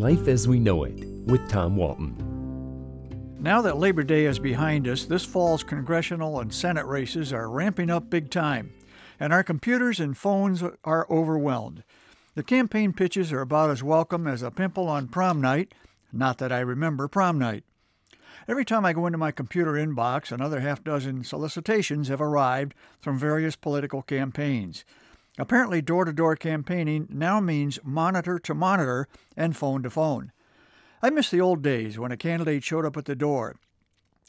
Life as We Know It with Tom Walton. Now that Labor Day is behind us, this fall's congressional and Senate races are ramping up big time, and our computers and phones are overwhelmed. The campaign pitches are about as welcome as a pimple on prom night, not that I remember prom night. Every time I go into my computer inbox, another half dozen solicitations have arrived from various political campaigns. Apparently, door to door campaigning now means monitor to monitor and phone to phone. I miss the old days when a candidate showed up at the door.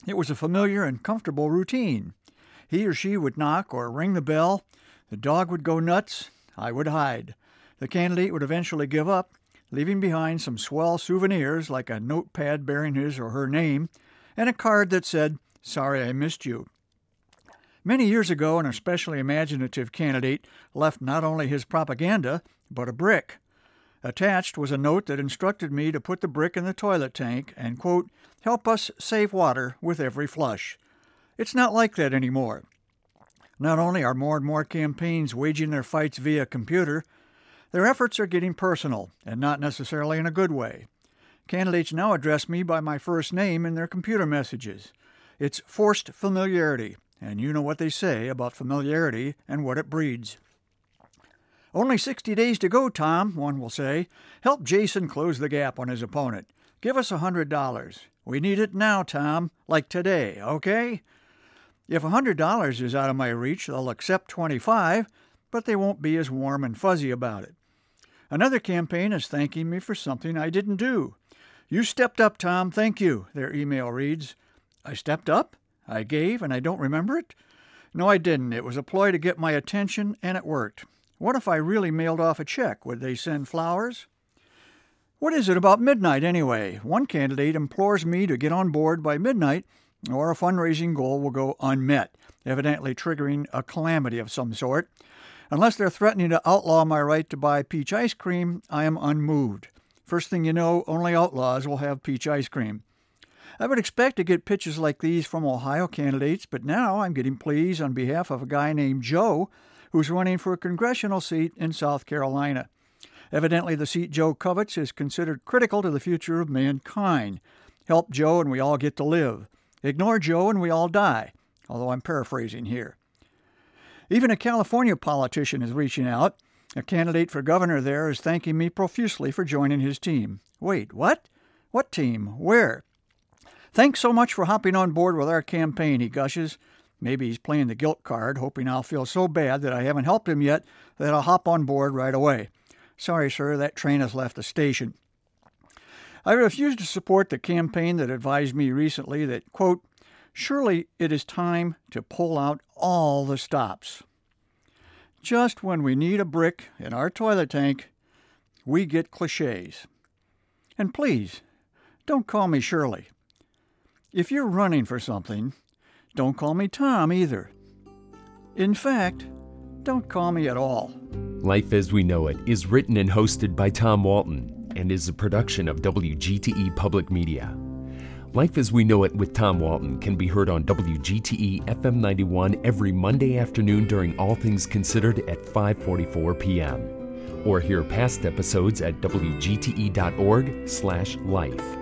It was a familiar and comfortable routine. He or she would knock or ring the bell, the dog would go nuts, I would hide. The candidate would eventually give up, leaving behind some swell souvenirs like a notepad bearing his or her name and a card that said, Sorry I missed you. Many years ago, an especially imaginative candidate left not only his propaganda, but a brick. Attached was a note that instructed me to put the brick in the toilet tank and, quote, help us save water with every flush. It's not like that anymore. Not only are more and more campaigns waging their fights via computer, their efforts are getting personal, and not necessarily in a good way. Candidates now address me by my first name in their computer messages. It's forced familiarity, and you know what they say about familiarity and what it breeds. Only 60 days to go, Tom, one will say. Help Jason close the gap on his opponent. Give us a $100. We need it now, Tom, like today, okay? If a $100 is out of my reach, they'll accept 25, but they won't be as warm and fuzzy about it. Another campaign is thanking me for something I didn't do. You stepped up, Tom, thank you, their email reads. I stepped up? I gave and I don't remember it? No, I didn't. It was a ploy to get my attention, and it worked. What if I really mailed off a check? Would they send flowers? What is it about midnight, anyway? One candidate implores me to get on board by midnight, or a fundraising goal will go unmet, evidently triggering a calamity of some sort. Unless they're threatening to outlaw my right to buy peach ice cream, I am unmoved. First thing you know, only outlaws will have peach ice cream. I would expect to get pitches like these from Ohio candidates, but now I'm getting pleas on behalf of a guy named Joe who's running for a congressional seat in South Carolina. Evidently, the seat Joe covets is considered critical to the future of mankind. Help Joe and we all get to live. Ignore Joe and we all die, although I'm paraphrasing here. Even a California politician is reaching out. A candidate for governor there is thanking me profusely for joining his team. Wait, what? What team? Where? Thanks so much for hopping on board with our campaign, he gushes. Maybe he's playing the guilt card, hoping I'll feel so bad that I haven't helped him yet that I'll hop on board right away. Sorry, sir, that train has left the station. I refuse to support the campaign that advised me recently that, quote, surely it is time to pull out all the stops. Just when we need a brick in our toilet tank, we get cliches. And please, don't call me Shirley. If you're running for something, don't call me Tom either. In fact, don't call me at all. Life as We Know It is written and hosted by Tom Walton and is a production of WGTE Public Media. Life as We Know It with Tom Walton can be heard on WGTE FM 91 every Monday afternoon during All Things Considered at 5:44 p.m. or hear past episodes at wgte.org/life.